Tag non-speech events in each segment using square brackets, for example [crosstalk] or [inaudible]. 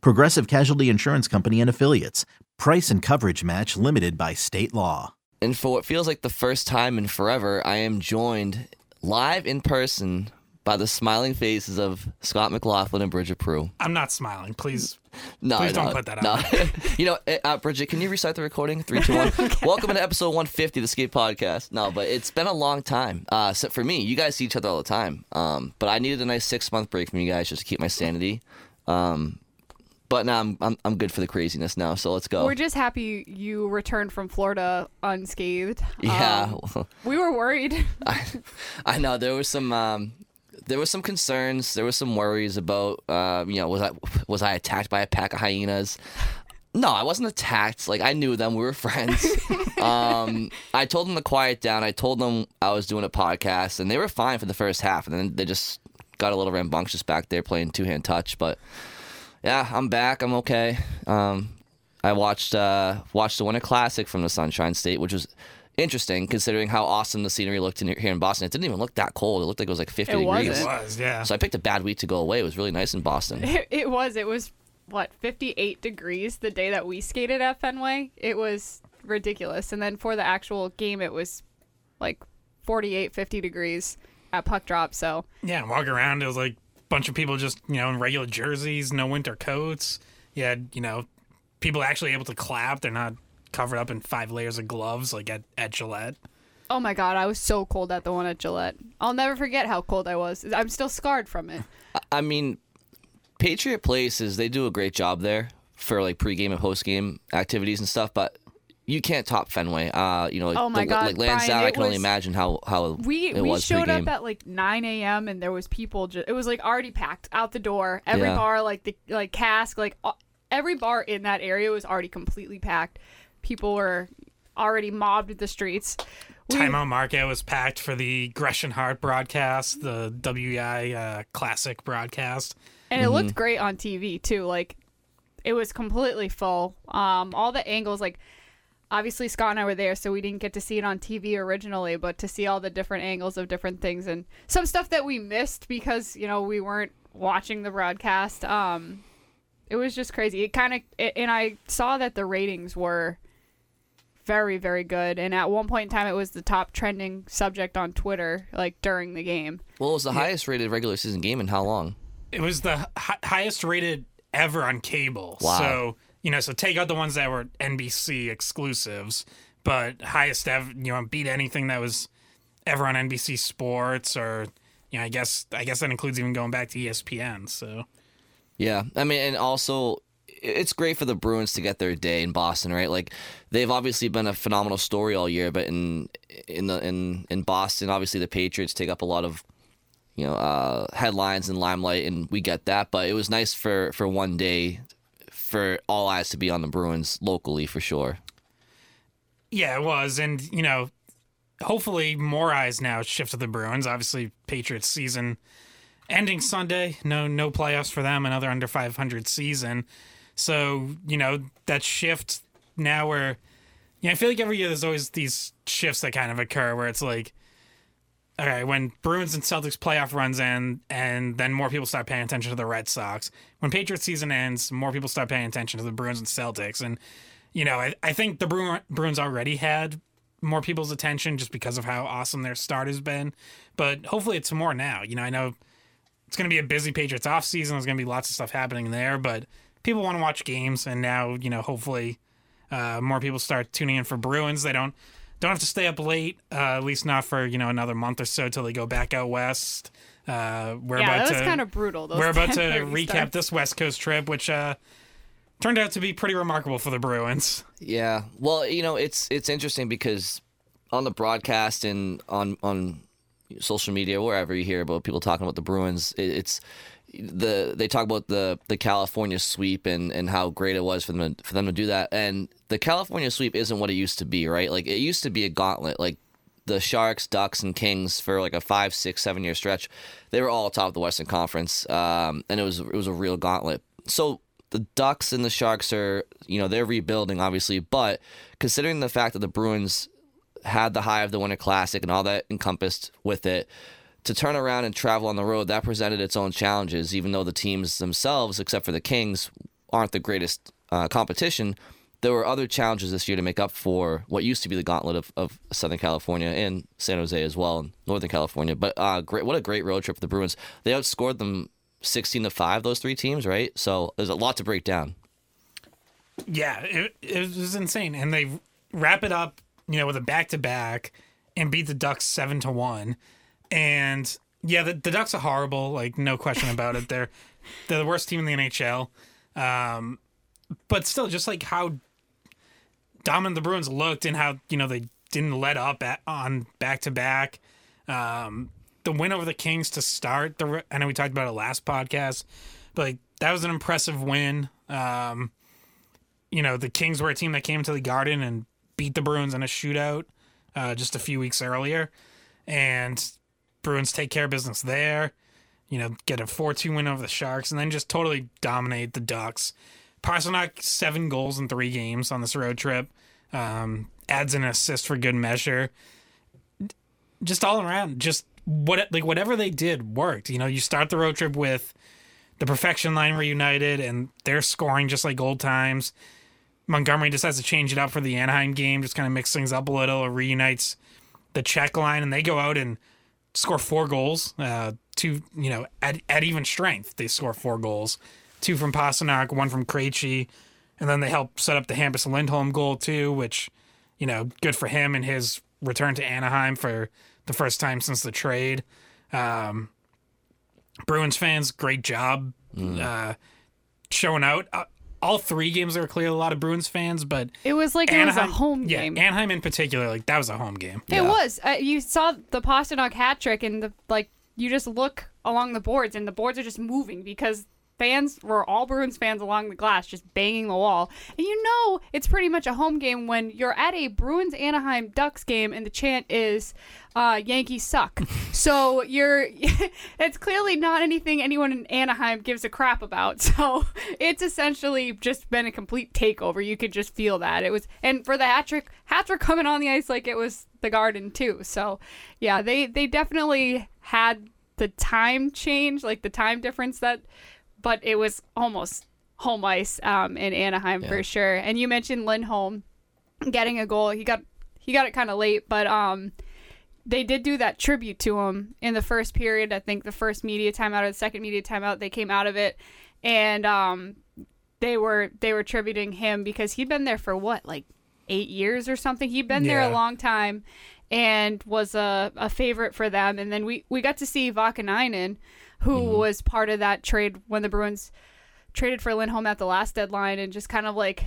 Progressive Casualty Insurance Company and Affiliates. Price and coverage match limited by state law. And for what feels like the first time in forever, I am joined live in person by the smiling faces of Scott McLaughlin and Bridget Prue. I'm not smiling. Please, No, please no, don't put that no. out. [laughs] you know, uh, uh, Bridget, can you restart the recording? Three, two, one. [laughs] Welcome to episode 150 of the Skate Podcast. No, but it's been a long time. Uh, so for me, you guys see each other all the time. Um, but I needed a nice six month break from you guys just to keep my sanity. Um, but now I'm, I'm I'm good for the craziness now. So let's go. We're just happy you returned from Florida unscathed. yeah. Um, [laughs] we were worried. [laughs] I, I know there was some um, there was some concerns, there was some worries about uh, you know was I was I attacked by a pack of hyenas? No, I wasn't attacked. Like I knew them, we were friends. [laughs] um, I told them to quiet down. I told them I was doing a podcast, and they were fine for the first half, and then they just got a little rambunctious back there playing two hand touch. But yeah, I'm back. I'm okay. Um, I watched uh, watched the Winter Classic from the Sunshine State, which was interesting considering how awesome the scenery looked in, here in Boston. It didn't even look that cold. It looked like it was like 50 It degrees. wasn't. It was, yeah. So I picked a bad week to go away. It was really nice in Boston. [laughs] It, it was. It was what 58 degrees the day that we skated at Fenway. It was ridiculous. And then for the actual game, it was like 48, 50 degrees at puck drop. So yeah, and walking around, it was like a bunch of people just, you know, in regular jerseys, no winter coats. You had, you know, people actually able to clap. They're not covered up in five layers of gloves like at, at Gillette. oh my god, I was so cold at the one at Gillette. I'll never forget how cold I was. I'm still scarred from it. [laughs] I mean, Patriot Places, they do a great job there for like pregame and postgame activities and stuff, but you can't top Fenway. Uh, you know, like, Oh my the, God, like Lansdowne, Brian, I it can only imagine how how We it we was showed pregame. up at like 9 a.m. and there was people. Just, it was like already packed out the door. Every Yeah. bar, like the like cask, like every bar in that area was already completely packed. People were already mobbed the streets. We- Timeout Market was packed for the Gresham Hart broadcast, the WEI uh, Classic broadcast. and it Mm-hmm. looked great on TV too. Like it was completely full. Um, all the angles, like obviously Scott and I were there, so we didn't get to see it on TV originally, but to see all the different angles of different things and some stuff that we missed because you know we weren't watching the broadcast. Um, it was just crazy. It kind of, and I saw that the ratings were very very good and at one point in time it was the top trending subject on twitter like during the game well, it was the highest rated regular season game in how long? It was the hi- highest rated ever on cable. Wow. So, you know, so take out the ones that were NBC exclusives, but highest ever, you know, beat anything that was ever on NBC Sports or, you know, I guess, I guess that includes even going back to ESPN. So, Yeah, I mean, and also it's great for the Bruins to get their day in Boston, right? Like they've obviously been a phenomenal story all year, but in in the in in Boston, obviously the Patriots take up a lot of you know uh, headlines and limelight, and we get that. But it was nice for for one day for all eyes to be on the Bruins locally for sure. yeah, it was. And, you know, hopefully more eyes now shift to the Bruins. Obviously, Patriots season ending Sunday. No, no playoffs for them. Another under 500 season. So you know that shift now where, you know, I feel like every year there's always these shifts that kind of occur where it's like, right, when Bruins and Celtics playoff runs end, and then more people start paying attention to the Red Sox. When Patriots season ends, more people start paying attention to the Bruins and Celtics. And you know, I, I think the Bru- Bruins already had more people's attention just because of how awesome their start has been. But hopefully it's more now. You know, I know it's going to be a busy Patriots off season. There's going to be lots of stuff happening there, but people want to watch games. And now, you know, hopefully uh, more people start tuning in for Bruins. They don't don't have to stay up late, uh, at least not for, you know, another month or so till they go back out west. Uh, we're yeah, about that was to kind of brutal. Those we're about [laughs] to recap starts. this West Coast trip, which uh, turned out to be pretty remarkable for the Bruins. Yeah. Well, you know, it's it's interesting because on the broadcast and on on social media, wherever you hear about people talking about the Bruins, it, it's the they talk about the the California sweep and and how great it was for them to, for them to do that. And the California sweep isn't what it used to be, right? Like it used to be a gauntlet. Like the Sharks, Ducks, and Kings for like a five, six, seven year stretch, they were all top of the Western Conference, um, and it was it was a real gauntlet. So the Ducks and the Sharks are, you know, they're rebuilding obviously, but considering the fact that the Bruins had the high of the Winter Classic and all that encompassed with it, to turn around and travel on the road, that presented its own challenges. Even though the teams themselves, except for the Kings, aren't the greatest uh, competition, there were other challenges this year to make up for what used to be the gauntlet of, of Southern California and San Jose as well, and Northern California. But uh, great, what a great road trip for the Bruins. They outscored them 16 to 5, those three teams, right? So there's a lot to break down. Yeah, it, it was insane. And they wrap it up, you know, with a back to back and beat the Ducks 7 to 1. And yeah, the, the Ducks are horrible, like, no question about it. They're, [laughs] they're the worst team in the NHL. Um, but still, just like how dominant the Bruins looked and how you know they didn't let up at, on back to back. The win over the Kings to start the. I know we talked about it last podcast, but like, that was an impressive win. Um, you know, the Kings were a team that came to the Garden and beat the Bruins in a shootout uh, just a few weeks earlier, and Bruins take care of business there. You know, get a four-two win over the Sharks, and then just totally dominate the Ducks. Pastrnak seven goals in three games on this road trip. Um, adds an assist for good measure. Just all around, just what like whatever they did worked. You know, you start the road trip with the perfection line reunited, and they're scoring just like old times. Montgomery decides to change it up for the Anaheim game, just kind of mix things up a little. Reunites the check line, and they go out and score four goals. Uh, two, you know, at at even strength, they score four goals two from Pastrnak, one from Krejci, and then they help set up the Hampus Lindholm goal too, which you know, good for him and his return to Anaheim for the first time since the trade. Um, Bruins fans, great job mm. uh, showing out. Uh, all three games are clearly a lot of Bruins fans, but it was like Anaheim, it was a home yeah, game. Anaheim in particular, like that was a home game. It yeah. was. Uh, you saw the Pastrnak hat trick, and the like. You just look along the boards, and the boards are just moving because fans were all Bruins fans along the glass, just banging the wall. And you know it's pretty much a home game when you're at a Bruins Anaheim Ducks game and the chant is uh, Yankees suck. [laughs] so you're [laughs] it's clearly not anything anyone in Anaheim gives a crap about. [laughs] So it's essentially just been a complete takeover. You could just feel that. It was and for the hat trick, hats were coming on the ice like it was the garden too. So yeah, they they definitely had the time change, like the time difference that but it was almost home ice um, in Anaheim yeah. for sure. And you mentioned Lindholm getting a goal. He got he got it kind of late, but um, they did do that tribute to him in the first period. I think the first media timeout or the second media timeout, they came out of it, and um, they were they were tributing him because he'd been there for what like eight years or something. He'd been yeah. there a long time and was a, a favorite for them. And then we, we got to see Vaakanainen who mm-hmm. was part of that trade when the Bruins traded for Lindholm at the last deadline and just kind of like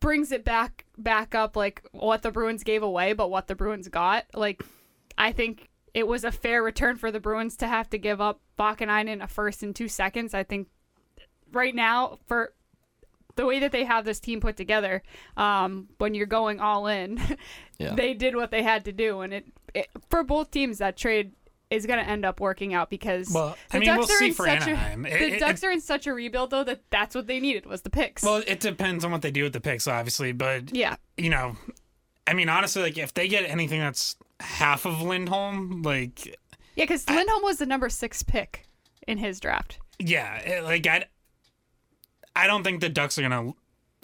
brings it back back up like what the Bruins gave away but what the Bruins got. Like I think it was a fair return for the Bruins to have to give up Vaakanainen a first and 2 seconds. I think right now for the way that they have this team put together, um, when you're going all in, [laughs] yeah. they did what they had to do, and it, it for both teams that trade is going to end up working out because well, I mean, Ducks we'll see for Anaheim. A, it, the Ducks it, are in such a rebuild though that that's what they needed was the picks. Well, it depends on what they do with the picks, obviously, but yeah, you know, I mean, honestly, like if they get anything that's half of Lindholm, like yeah, because Lindholm was the number six pick in his draft. Yeah, it, like I, I don't think the Ducks are gonna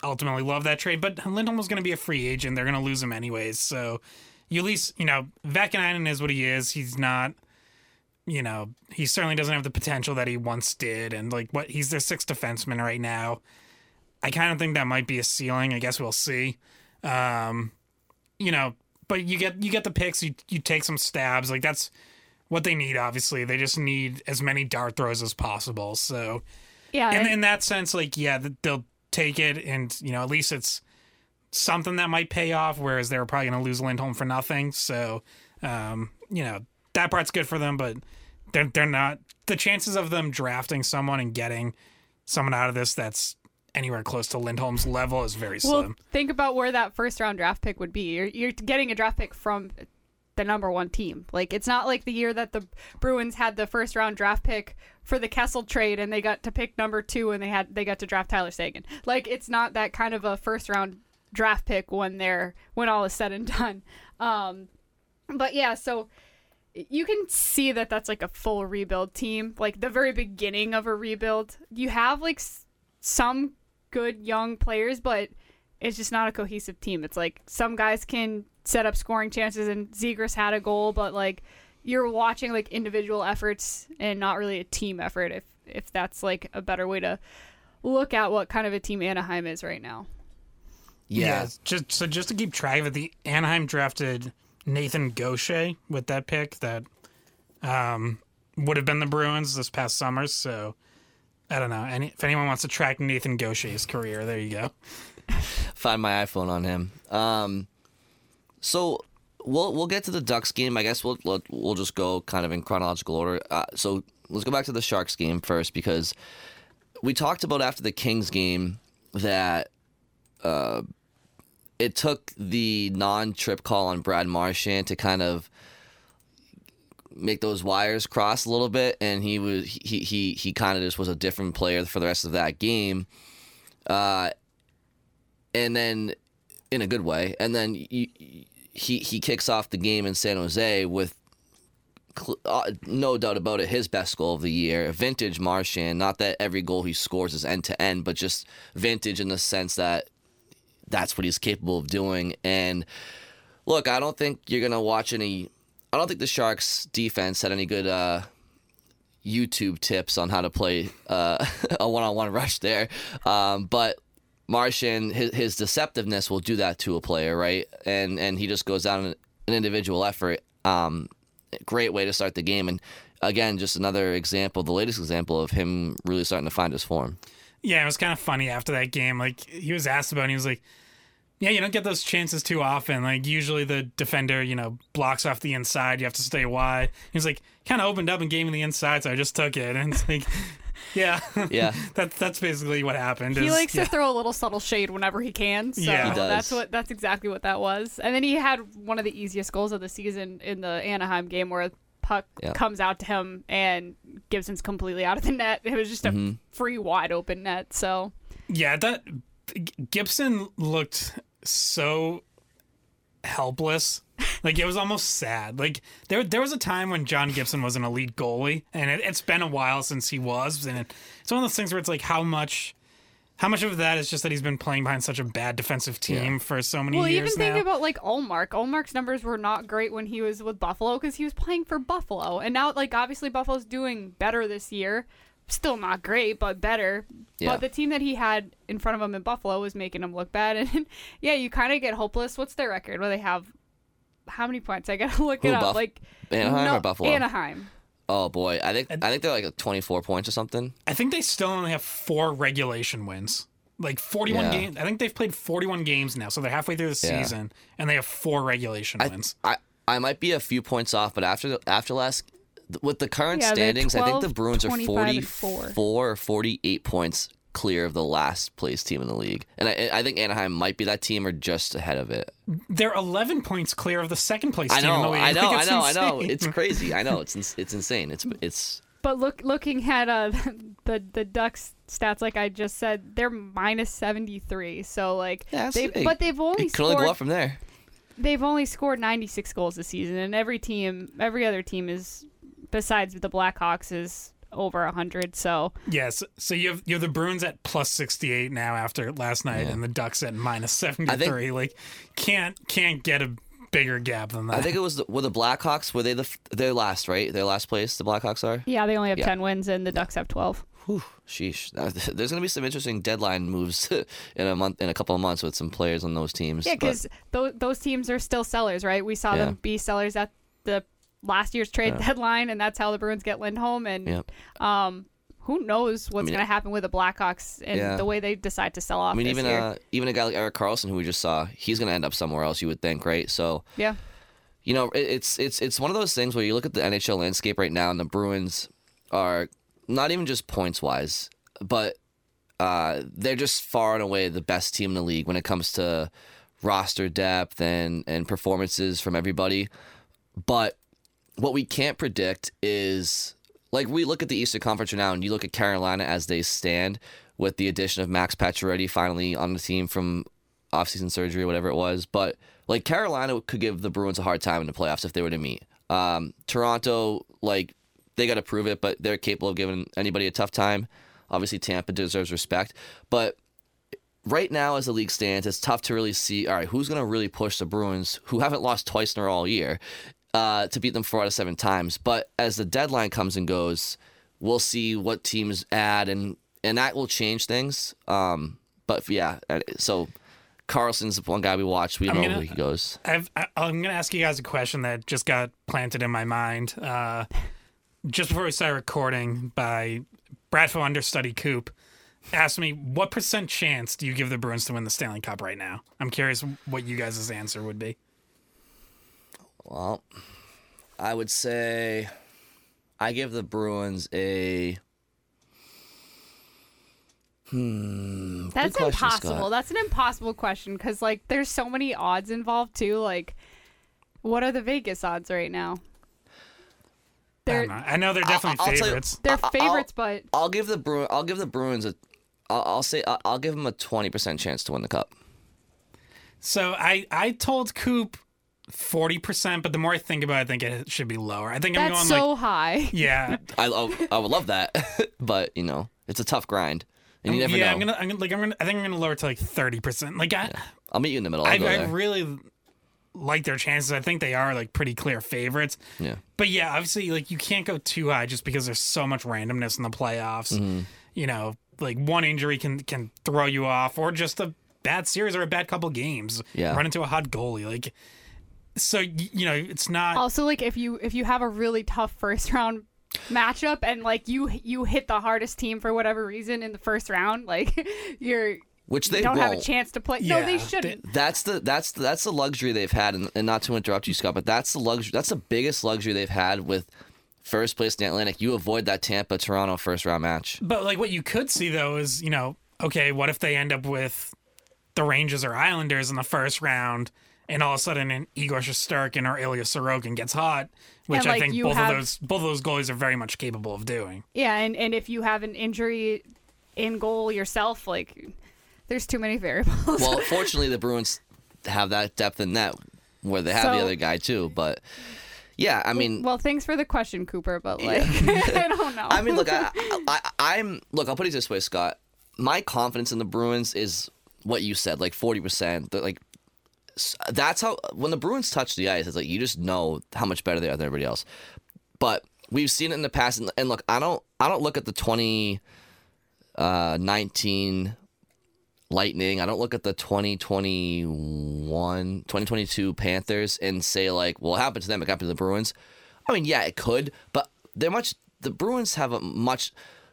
ultimately love that trade, but Lindholm was gonna be a free agent. They're gonna lose him anyways, so you at least you know Vaakanainen is what he is. He's not you know, he certainly doesn't have the potential that he once did. And like what he's their sixth defenseman right now. I kind of think that might be a ceiling. I guess we'll see. Um, you know, but you get you get the picks. You you take some stabs. Like that's what they need. Obviously, they just need as many dart throws as possible. So yeah, in, in that sense, like yeah, they'll take it, and you know, at least it's something that might pay off. Whereas they're probably going to lose Lindholm for nothing. So um, you know, that part's good for them, but they're they're not the chances of them drafting someone and getting someone out of this that's anywhere close to Lindholm's level is very slim. Well, think about where that first round draft pick would be. You're, you're getting a draft pick from the number one team. Like it's not like the year that the Bruins had the first round draft pick for the Kessel trade and they got to pick number two and they had they got to draft Tyler Seguin. Like it's not that kind of a first round draft pick when they're when all is said and done. Um, but yeah, so you can see that that's like a full rebuild team, like the very beginning of a rebuild. You have like s- some good young players, but it's just not a cohesive team. It's like some guys can set up scoring chances, and Zegras had a goal, but like you're watching like individual efforts and not really a team effort. If if that's like a better way to look at what kind of a team Anaheim is right now. Yeah. just so just to keep track of it, the Anaheim drafted Nathan Gaucher with that pick that um, would have been the Bruins this past summer. So I don't know. Any, if anyone wants to track Nathan Gaucher's career, there you go. Find my iPhone on him. Um, so we'll we'll get to the Ducks game. I guess we'll we'll, we'll just go kind of in chronological order. Uh, so let's go back to the Sharks game first because we talked about after the Kings game that uh, it took the non-trip call on Brad Marchand to kind of make those wires cross a little bit, and he was he he he kind of just was a different player for the rest of that game. Uh, and then in a good way, and then you, he he kicks off the game in San Jose with uh, no doubt about it his best goal of the year, vintage Marchand. Not that every goal he scores is end to end, but just vintage in the sense that that's what he's capable of doing. And look, I don't think you're gonna watch any. I don't think the Sharks defense had any good uh, YouTube tips on how to play uh, [laughs] a one-on-one rush there, um, but Marchand, his, his deceptiveness will do that to a player, right? And and he just goes down an individual effort. Um, great way to start the game, and again, just another example, the latest example of him really starting to find his form. Yeah, it was kind of funny after that game. Like he was asked about, it, and he was like, "Yeah, you don't get those chances too often. Like usually the defender, you know, blocks off the inside. You have to stay wide." He was like, "Kind of opened up and gave me the inside, so I just took it." [laughs] And it's like, yeah, Yeah. [laughs] that's that's basically what happened. He is- likes yeah. to throw a little subtle shade whenever he can. So Yeah. He does. that's what that's exactly what that was. And then he had one of the easiest goals of the season in the Anaheim game where puck Yeah. comes out to him and Gibson's completely out of the net. It was just a Mm-hmm. free wide open net. So Yeah, that Gibson looked so helpless. Like it was almost sad. Like there, there was a time when John Gibson was an elite goalie, and it, it's been a while since he was. And it, it's one of those things where it's like how much, how much of that is just that he's been playing behind such a bad defensive team for so many years? well, even think now. about like Ullmark. Ullmark's numbers were not great when he was with Buffalo because he was playing for Buffalo, and now like obviously Buffalo's doing better this year. Still not great, but better. Yeah. But the team that he had in front of him in Buffalo was making him look bad, [laughs] and yeah, you kind of get hopeless. What's their record? Where they have how many points? I gotta [laughs] look Who, it up. Buff- like Anaheim no, or Buffalo? Anaheim. Oh boy, I think I think they're like 24 points or something. I think they still only have four regulation wins. Like 41 Yeah. games. I think they've played 41 games now, so they're halfway through the Yeah. season, and they have four regulation I, wins. I I might be a few points off, but after the, after last with the current Yeah, they're standings, I think the Bruins are 25, 44 or 48 points clear of the last place team in the league, and I, I think Anaheim might be that team or just ahead of it. They're 11 points clear of the second place I team in the know, league. I [laughs] know, Like, I it's know, I know. It's crazy. I know [laughs] it's ins- it's insane. It's it's But look, looking at uh, [laughs] the the Ducks stats, like I just said, they're minus seventy three. So like, Yeah, they it's- but they've only it could only go up from there. they've only scored ninety six goals this season, and every team, every other team is besides the Blackhawks is over hundred. So Yes. So you have you have the Bruins at plus sixty eight now after last night, Yeah. and the Ducks at minus seventy three. Like can't can't get a bigger gap than that. I think it was the, were the Blackhawks. Were they the their last right? Their last place. The Blackhawks are. yeah, they only have Yeah. ten wins, and the Ducks have twelve. Whew, sheesh. There's going to be some interesting deadline moves [laughs] in a month, in a couple of months with some players on those teams. Yeah, because those those teams are still sellers, right? We saw Yeah. them be sellers at the last year's trade Yeah. deadline, and that's how the Bruins get Lindholm. And um, who knows what's mean, going to happen with the Blackhawks and Yeah. the way they decide to sell off I mean, this even year. uh, even a guy like Erik Karlsson, who we just saw, he's going to end up somewhere else. You would think, right? So yeah, you know, it, it's it's it's one of those things where you look at the NHL landscape right now, and the Bruins are not even just points wise, but uh, they're just far and away the best team in the league when it comes to roster depth and and performances from everybody. But what we can't predict is like we look at the Eastern Conference right now, and you look at Carolina as they stand with the addition of Max Pacioretty finally on the team from offseason surgery or whatever it was. But like Carolina could give the Bruins a hard time in the playoffs if they were to meet. Um, Toronto, like they got to prove it, but they're capable of giving anybody a tough time. Obviously, Tampa deserves respect, but right now, as the league stands, it's tough to really see. All right, who's going to really push the Bruins, who haven't lost twice in a row all year, uh, to beat them four out of seven times? But as the deadline comes and goes, we'll see what teams add, and and that will change things. Um, but yeah, uh, so Karlsson's the one guy we watch. We I'm know gonna- where he goes. I've, I, I'm going to ask you guys a question that just got planted in my mind uh, just before we started recording by Bradford understudy Coop. Asked me, what percent chance do you give the Bruins to win the Stanley Cup right now? I'm curious what you guys' answer would be. Well, I would say I give the Bruins a. Hmm. That's question, impossible. Scott. That's an impossible question because like there's so many odds involved too. Like, what are the Vegas odds right now? I, They're don't know. I know they're definitely I'll tell you- favorites. they're I- I'll- favorites, but I'll give the Bruin. I'll give the Bruins a. I'll, I'll say I'll, I'll give them a twenty percent chance to win the cup. So I, I told Coop 40%, but the more I think about it, I think it should be lower. I think I'm that's going so like, high. [laughs] yeah. [laughs] I I, I would love that, [laughs] but you know it's a tough grind, and you never yeah, know. I'm gonna, I'm gonna, like, I'm gonna, I think I'm gonna lower it to like 30%. Like, I, I'll meet you in the middle. I'll I, go I there. really like their chances. I think they are like pretty clear favorites. yeah. But yeah, obviously, like you can't go too high just because there's so much randomness in the playoffs. Mm-hmm. You know, like one injury can can throw you off, or just a bad series or a bad couple games. Yeah. run into a hot goalie. Like, so you know, it's not. Also, like if you if you have a really tough first round matchup and like you you hit the hardest team for whatever reason in the first round, like [laughs] you're Which they you don't have a chance to play. Yeah, no, they they- shouldn't. That's the that's the, that's the luxury they've had, and, and not to interrupt you, Scott, but that's the luxury. That's the biggest luxury they've had with first place in the Atlantic. You avoid that Tampa Toronto first round match. But like what you could see though is, you know, okay, what if they end up with the Rangers or Islanders in the first round, and all of a sudden an Igor Shesterkin or Ilya Sorokin gets hot, which And, I think both have- of those both of those goalies are very much capable of doing. Yeah, and and if you have an injury in goal yourself, like there's too many variables. Well, [laughs] fortunately, the Bruins have that depth in net where they have the other guy too. But yeah, I mean, well, thanks for the question, Cooper, but like [laughs] I don't know. [laughs] I mean, look, I, I, I'm look. I'll put it this way, Scott. My confidence in the Bruins is what you said, like forty percent. Like s- that's how when the Bruins touch the ice, it's like you just know how much better they are than everybody else. But we've seen it in the past, and, and look, I don't, I don't look at the twenty uh, nineteen Lightning. I don't look at the 2021, 2022 Panthers and say like, well, what happened to them? It happened to the Bruins. I mean, yeah, it could, but they're much. The Bruins have a much.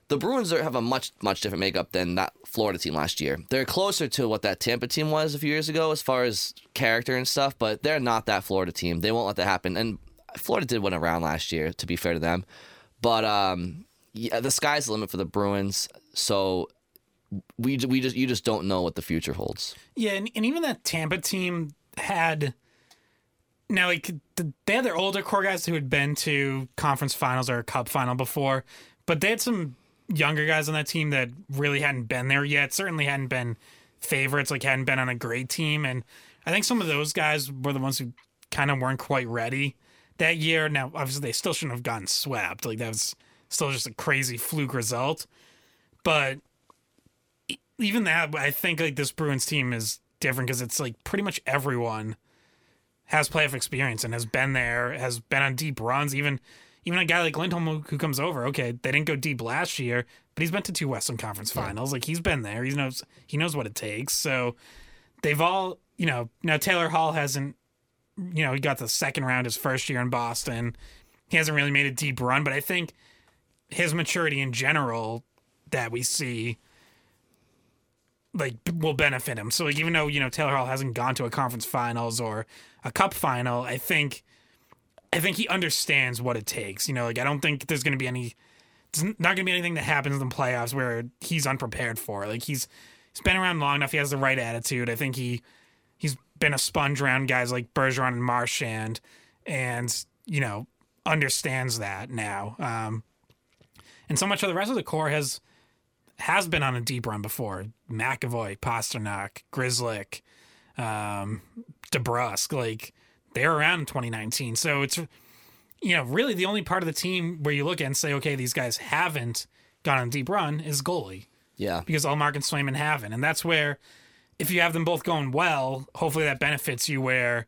The Bruins are, have a much much different makeup than that Florida team last year. They're closer to what that Tampa team was a few years ago as far as character and stuff, but they're not that Florida team. They won't let that happen. And Florida did win a round last year, to be fair to them. But um, yeah, the sky's the limit for the Bruins. So we we just you just don't know what the future holds. Yeah, and, and even that Tampa team had now like they had their older core guys who had been to conference finals or a cup final before, but they had some younger guys on that team that really hadn't been there yet. Certainly hadn't been favorites, like hadn't been on a great team, and I think some of those guys were the ones who kind of weren't quite ready that year. Now, obviously, they still shouldn't have gotten swept. Like that was still just a crazy fluke result, but even that, I think like this Bruins team is different because it's like pretty much everyone has playoff experience and has been there, has been on deep runs. Even even a guy like Lindholm who, comes over, okay, they didn't go deep last year, but he's been to two Western Conference Finals. Like he's been there. He knows he knows what it takes. So they've all, you know, now Taylor Hall hasn't, you know, he got the second round his first year in Boston. He hasn't really made a deep run, but I think his maturity in general that we see like will benefit him. So like even though you know Taylor Hall hasn't gone to a conference finals or a cup final, I think I think he understands what it takes. You know, like I don't think there's going to be any. It's not going to be anything that happens in the playoffs where he's unprepared for. Like he's he's been around long enough. He has the right attitude. I think he he's been a sponge around guys like Bergeron and Marchand, and you know understands that now. Um, and so much of the rest of the core has has been on a deep run before. McAvoy, Pastrnak, Grzelcyk, um, DeBrusk, like they're around in 2019. So it's you know really the only part of the team where you look at and say, okay, these guys haven't gone on a deep run is goalie Yeah. because Ullmark and Swayman haven't, and that's where if you have them both going well, hopefully that benefits you. Where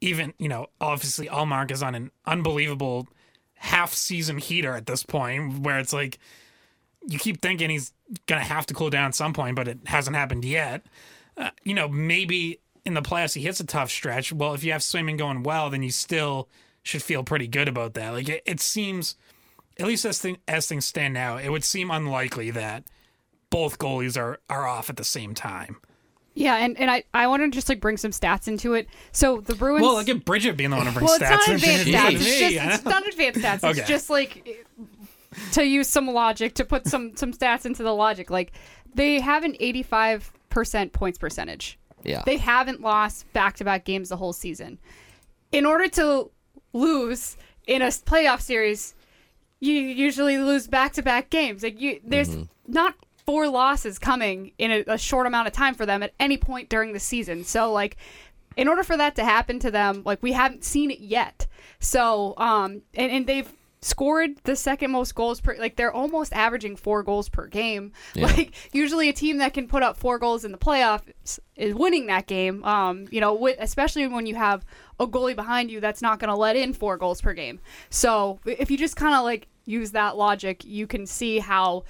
even you know obviously Ullmark is on an unbelievable half season heater at this point, where it's like you keep thinking he's gonna have to cool down at some point, but it hasn't happened yet. Uh, you know maybe in the playoffs he hits a tough stretch. Well, if you have Swayman going well, then you still should feel pretty good about that. Like it, it seems, at least as thing, as things stand now, it would seem unlikely that both goalies are are off at the same time. Yeah, and, and I, I want to just like bring some stats into it. So the Bruins. Well, look at Bridget being the one to bring well, it's stats. not in. advanced stats. It's, just, it's not advanced stats. Okay. It's just like to use some logic to put some some stats into the logic. Like they have an 85 percent points percentage. Yeah. They haven't lost back to back games the whole season. In order to lose in a playoff series, you usually lose back to back games. Like you, there's not four losses coming in a, a short amount of time for them at any point during the season. So like, in order for that to happen to them, like we haven't seen it yet. So um, and, and they've scored the second most goals per like they're almost averaging four goals per game Yeah. [laughs] like usually a team that can put up four goals in the playoffs is winning that game um you know with, especially when you have a goalie behind you that's not going to let in four goals per game so if you just kind of like use that logic you can see how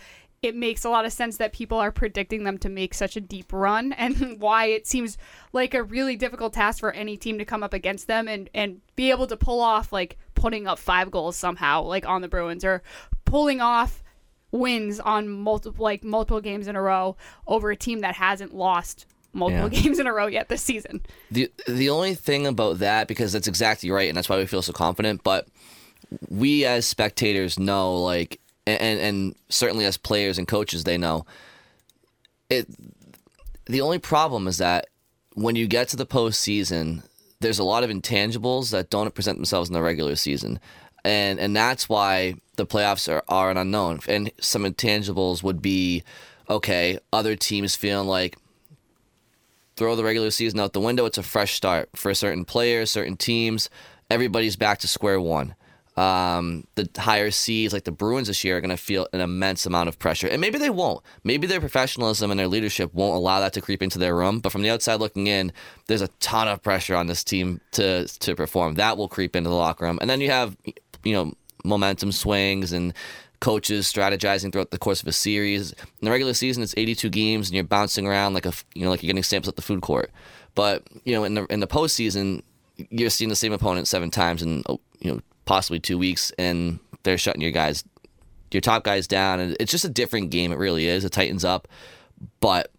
it makes a lot of sense that people are predicting them to make such a deep run [laughs] and why it seems like a really difficult task for any team to come up against them and, and be able to pull off like putting up five goals somehow like on the Bruins or pulling off wins on multiple like multiple games in a row over a team that hasn't lost multiple Yeah. games in a row yet this season. The the only thing about that, because that's exactly right, and that's why we feel so confident. But we as spectators know, like, and and certainly as players and coaches, they know it. The only problem is that when you get to the postseason, there's a lot of intangibles that don't present themselves in the regular season, and and that's why the playoffs are, are an unknown. And some intangibles would be, okay, other teams feeling like throw the regular season out the window. It's a fresh start for certain players, certain teams. Everybody's back to square one. Um, the higher seeds, like the Bruins this year, are going to feel an immense amount of pressure. And maybe they won't. Maybe their professionalism and their leadership won't allow that to creep into their room. But from the outside looking in, there's a ton of pressure on this team to to perform. That will creep into the locker room. And then you have, you know, momentum swings and coaches strategizing throughout the course of a series. In the regular season, it's 82 games, and you're bouncing around like a you know like you're getting stamps at the food court. But you know in the in the postseason, you're seeing the same opponent seven times in you know possibly two weeks, and they're shutting your guys, your top guys down, and it's just a different game. It really is. It tightens up, but.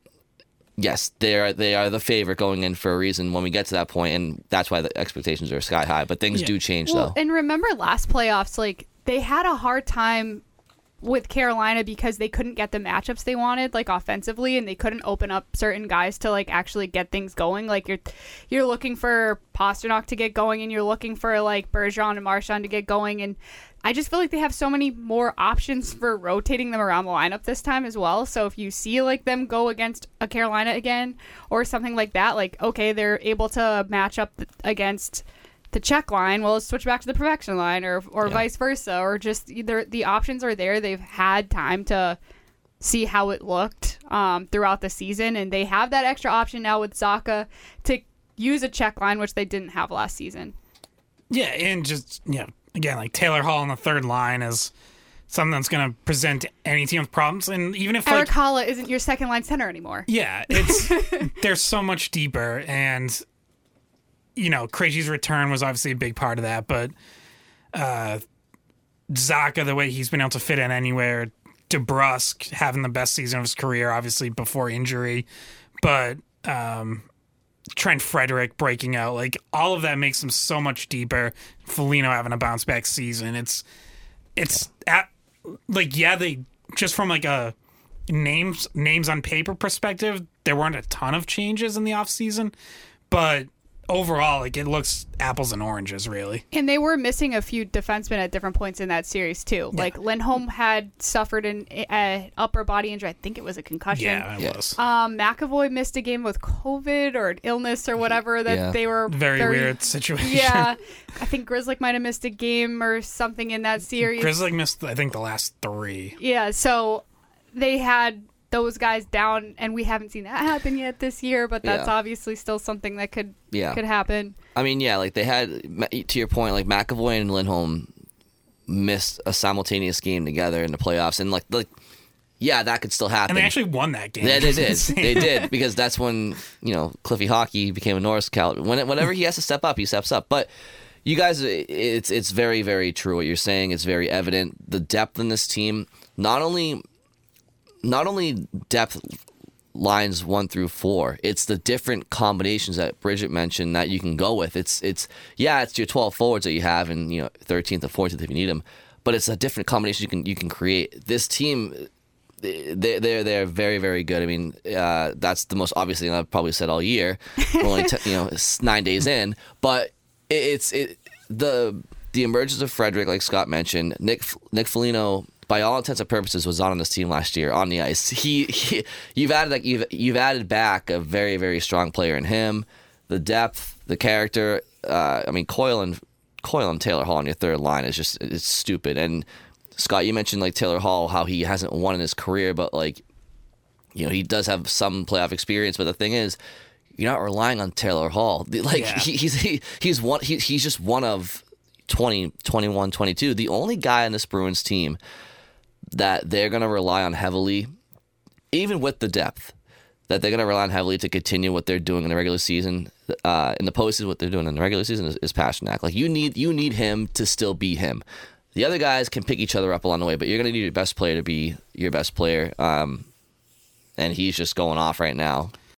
Yes, they are they are the favorite going in for a reason when we get to that point, and that's why the expectations are sky high. But things Yeah. do change Well, though. and remember last playoffs, like they had a hard time with Carolina because they couldn't get the matchups they wanted, like offensively, and they couldn't open up certain guys to like actually get things going. Like you're you're looking for Pastrnak to get going, and you're looking for like Bergeron and Marchand to get going, and I just feel like they have so many more options for rotating them around the lineup this time as well. So if you see like them go against a Carolina again or something like that, like okay, they're able to match up against the check line, well, let's switch back to the perfection line, or or Yeah. vice versa, or just either the options are there. They've had time to see how it looked um, throughout the season, and they have that extra option now with Zacha to use a check line, which they didn't have last season. Yeah, and just you know, again, like Taylor Hall on the third line is something that's going to present any team with problems. And even if Eric like, Haula isn't your second line center anymore. yeah, it's [laughs] they're so much deeper, and you know, Krejci's return was obviously a big part of that. But uh, Zacha, the way he's been able to fit in anywhere, DeBrusk having the best season of his career, obviously before injury, but um, Trent Frederic breaking out, like all of that makes them so much deeper. Foligno having a bounce back season. It's it's at, like yeah, they just from like a names names on paper perspective, there weren't a ton of changes in the offseason, but overall, like it looks apples and oranges, really. And they were missing a few defensemen at different points in that series too. Like Lindholm had suffered an a upper body injury. I think it was a concussion. Yeah, it Yeah. was Um, McAvoy missed a game with COVID or an illness or whatever that Yeah. they were very, weird situation. Yeah, [laughs] I think Grizzly might have missed a game or something in that series. Grizzly missed, I think, the last three. Yeah, so they had those guys down, and we haven't seen that happen yet this year. But that's Yeah. obviously still something that could Yeah. could happen. I mean, yeah, like they had to your point, like McAvoy and Lindholm missed a simultaneous game together in the playoffs, and like like yeah, that could still happen. And they actually won that game. Yeah, they did. [laughs] they did because that's when you know Cliffy Hockey became a Norris Cal. When whenever he has to step up, he steps up. But you guys, it's it's very very true what you're saying. It's very evident the depth in this team. Not only not only depth lines one through four. It's the different combinations that Bridget mentioned that you can go with. It's it's yeah, it's your twelve forwards that you have, and you know thirteenth or fourteenth if you need them. But it's a different combination you can you can create. This team, they they're they're very very good. I mean, uh, that's the most obvious thing I've probably said all year. We're only t- you know [laughs] nine days in, but it, it's it the the emergence of Frederic, like Scott mentioned, Nick Nick Foligno by all intents and purposes was on this team last year on the ice. He, he you've added like you've you've added back a very very strong player in him. The depth, the character. Uh, I mean, Coyle and Coyle and Taylor Hall on your third line is just it's stupid. And Scott, you mentioned like Taylor Hall, how he hasn't won in his career, but like you know he does have some playoff experience. But the thing is, you're not relying on Taylor Hall. Like Yeah. he, he's he, he's one he, he's just one of 20, 21, 22. The only guy on this Bruins team that they're going to rely on heavily, even with the depth, that they're going to rely on heavily to continue what they're doing in the regular season. Uh, in the postseason, what they're doing in the regular season is, is Pastrnak. Like you need you need him to still be him. The other guys can pick each other up along the way, but you're going to need your best player to be your best player. Um, and he's just going off right now.